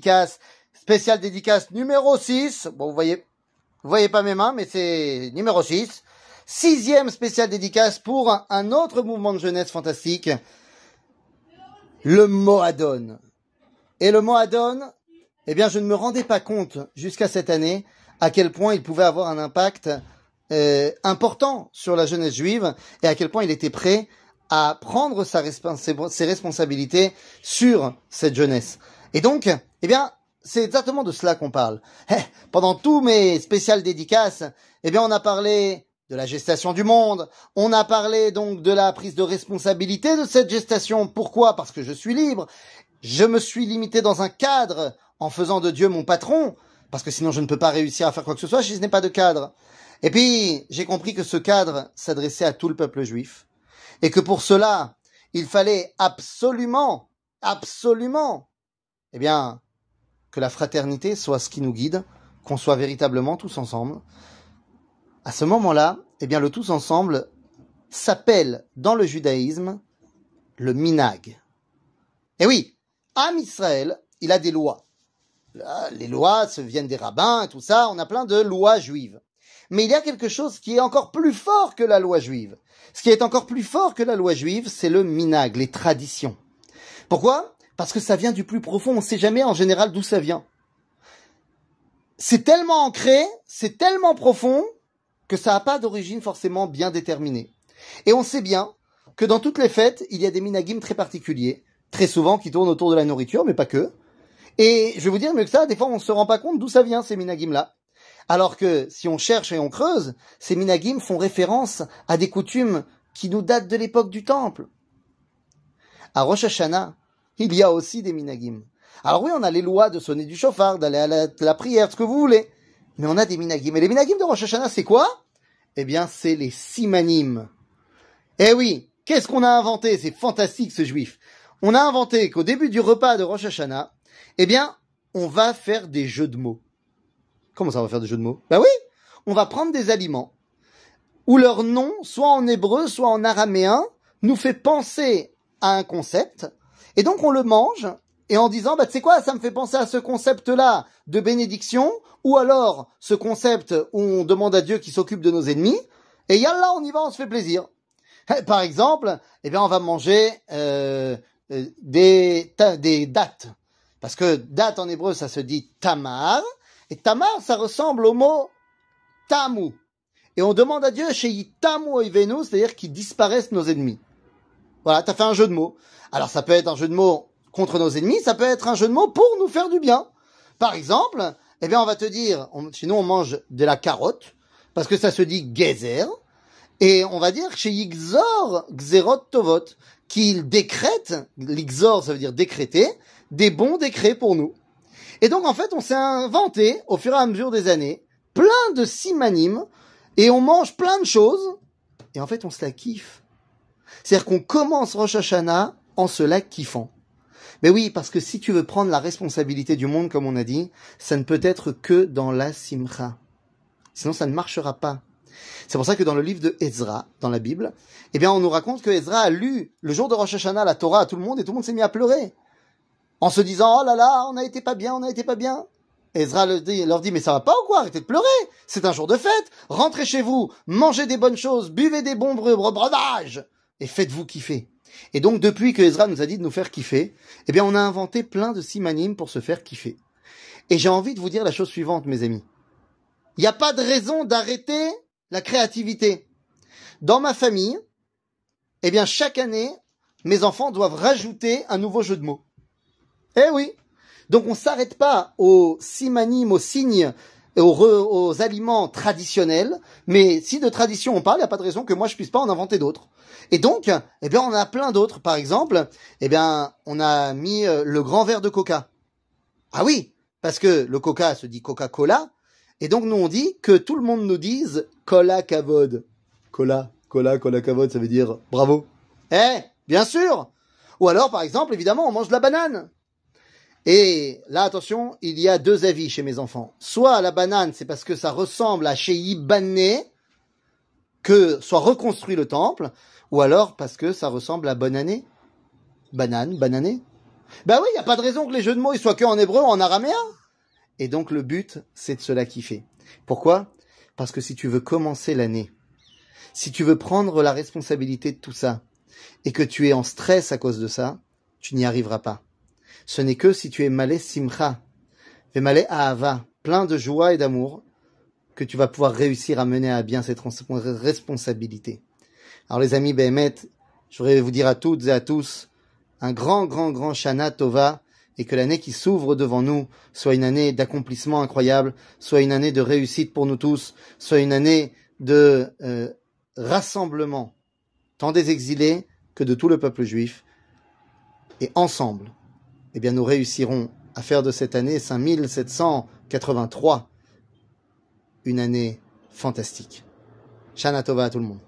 dédicace, spéciale dédicace numéro 6. Bon, vous voyez, vous voyez pas mes mains, mais c'est numéro 6. Sixième spéciale dédicace pour un autre mouvement de jeunesse fantastique, le Moadon. Et le Moadon, eh bien, je ne me rendais pas compte jusqu'à cette année à quel point il pouvait avoir un impact euh, important sur la jeunesse juive et à quel point il était prêt à prendre ses responsabilités sur cette jeunesse. Et donc, eh bien, c'est exactement de cela qu'on parle. Eh, pendant tous mes spéciales dédicaces, eh bien, on a parlé de la gestation du monde, on a parlé donc de la prise de responsabilité de cette gestation. Pourquoi? Parce que je suis libre. Je me suis limité dans un cadre en faisant de Dieu mon patron, parce que sinon je ne peux pas réussir à faire quoi que ce soit si je n'ai pas de cadre. Et puis, j'ai compris que ce cadre s'adressait à tout le peuple juif et que pour cela, il fallait absolument, absolument, eh bien, que la fraternité soit ce qui nous guide, qu'on soit véritablement tous ensemble. À ce moment-là, eh bien, le tous ensemble s'appelle dans le judaïsme le minag. Et oui, Am Israël, il a des lois. les lois viennent des rabbins et tout ça, on a plein de lois juives. Mais il y a quelque chose qui est encore plus fort que la loi juive. Ce qui est encore plus fort que la loi juive, c'est le minag, les traditions. Pourquoi? Parce que ça vient du plus profond. On ne sait jamais en général d'où ça vient. C'est tellement ancré, c'est tellement profond que ça n'a pas d'origine forcément bien déterminée. Et on sait bien que dans toutes les fêtes, il y a des minagim très particuliers, très souvent qui tournent autour de la nourriture, mais pas que. Et je vais vous dire mieux que ça, des fois on ne se rend pas compte d'où ça vient ces minagim-là. Alors que si on cherche et on creuse, ces minagim font référence à des coutumes qui nous datent de l'époque du temple. À Rosh Hashanah, il y a aussi des minagim. Alors oui, on a les lois de sonner du chauffard, d'aller à la, prière, ce que vous voulez. Mais on a des minagim. Et les minagim de Rosh Hashanah, c'est quoi? Eh bien, c'est les simanim. Eh oui, qu'est-ce qu'on a inventé? C'est fantastique ce juif. On a inventé qu'au début du repas de Rosh Hashanah, eh bien, on va faire des jeux de mots. Comment ça, va faire des jeux de mots? Ben oui, on va prendre des aliments où leur nom, soit en hébreu, soit en araméen, nous fait penser à un concept, et donc on le mange, et en disant, bah tu quoi, ça me fait penser à ce concept-là de bénédiction, ou alors ce concept où on demande à Dieu qu'il s'occupe de nos ennemis, et yallah, on y va, on se fait plaisir. Par exemple, eh bien, on va manger euh, euh, des, dates, parce que date en hébreu, ça se dit tamar, et Tamar, ça ressemble au mot Tamu. Et on demande à Dieu, chez Tamu c'est-à-dire qu'ils disparaissent nos ennemis. Voilà, t'as fait un jeu de mots. Alors ça peut être un jeu de mots contre nos ennemis, ça peut être un jeu de mots pour nous faire du bien. Par exemple, eh bien on va te dire, chez nous on mange de la carotte, parce que ça se dit gezer, et on va dire chez Yixor, Xerot Tovot, qu'il décrète, l'Ixor ça veut dire décréter, des bons décrets pour nous. Et donc, en fait, on s'est inventé, au fur et à mesure des années, plein de simanimes, et on mange plein de choses, et en fait, on se la kiffe. C'est-à-dire qu'on commence Rosh Hashanah en se la kiffant. Mais oui, parce que si tu veux prendre la responsabilité du monde, comme on a dit, ça ne peut être que dans la simcha. Sinon, ça ne marchera pas. C'est pour ça que dans le livre de Ezra, dans la Bible, eh bien, on nous raconte que Ezra a lu le jour de Rosh Hashanah la Torah à tout le monde et tout le monde s'est mis à pleurer en se disant, oh là là, on a été pas bien, on a été pas bien. Ezra leur dit, mais ça va pas ou quoi? Arrêtez de pleurer. C'est un jour de fête. Rentrez chez vous, mangez des bonnes choses, buvez des bons breuvages et faites-vous kiffer. Et donc, depuis que Ezra nous a dit de nous faire kiffer, eh bien, on a inventé plein de simanimes pour se faire kiffer. Et j'ai envie de vous dire la chose suivante, mes amis. Il n'y a pas de raison d'arrêter la créativité. Dans ma famille, eh bien, chaque année, mes enfants doivent rajouter un nouveau jeu de mots. Eh oui. Donc on s'arrête pas aux simanimes, aux signes, aux, aux, aliments traditionnels, mais si de tradition on parle, il n'y a pas de raison que moi je puisse pas en inventer d'autres. Et donc, eh bien, on a plein d'autres. Par exemple, eh bien, on a mis euh, le grand verre de coca. Ah oui, parce que le coca se dit Coca-Cola, et donc nous on dit que tout le monde nous dise Cola Kavod. Cola, Cola, Cola Kavod, ça veut dire bravo. Eh, bien sûr. Ou alors, par exemple, évidemment, on mange de la banane. Et là, attention, il y a deux avis chez mes enfants. Soit la banane, c'est parce que ça ressemble à chez Ibané, que soit reconstruit le temple, ou alors parce que ça ressemble à bonne année. Banane, banané. Ben oui, il n'y a pas de raison que les jeux de mots ils soient que en hébreu ou en araméen. Et donc le but, c'est de cela kiffer. Pourquoi? Parce que si tu veux commencer l'année, si tu veux prendre la responsabilité de tout ça, et que tu es en stress à cause de ça, tu n'y arriveras pas. Ce n'est que si tu es malé simcha, malé ahava, plein de joie et d'amour, que tu vas pouvoir réussir à mener à bien cette responsabilité. Alors les amis Behemet, je voudrais vous dire à toutes et à tous un grand, grand, grand Shana Tova et que l'année qui s'ouvre devant nous soit une année d'accomplissement incroyable, soit une année de réussite pour nous tous, soit une année de euh, rassemblement, tant des exilés que de tout le peuple juif. Et ensemble, eh bien, nous réussirons à faire de cette année 5783 une année fantastique. Shana Tova à tout le monde.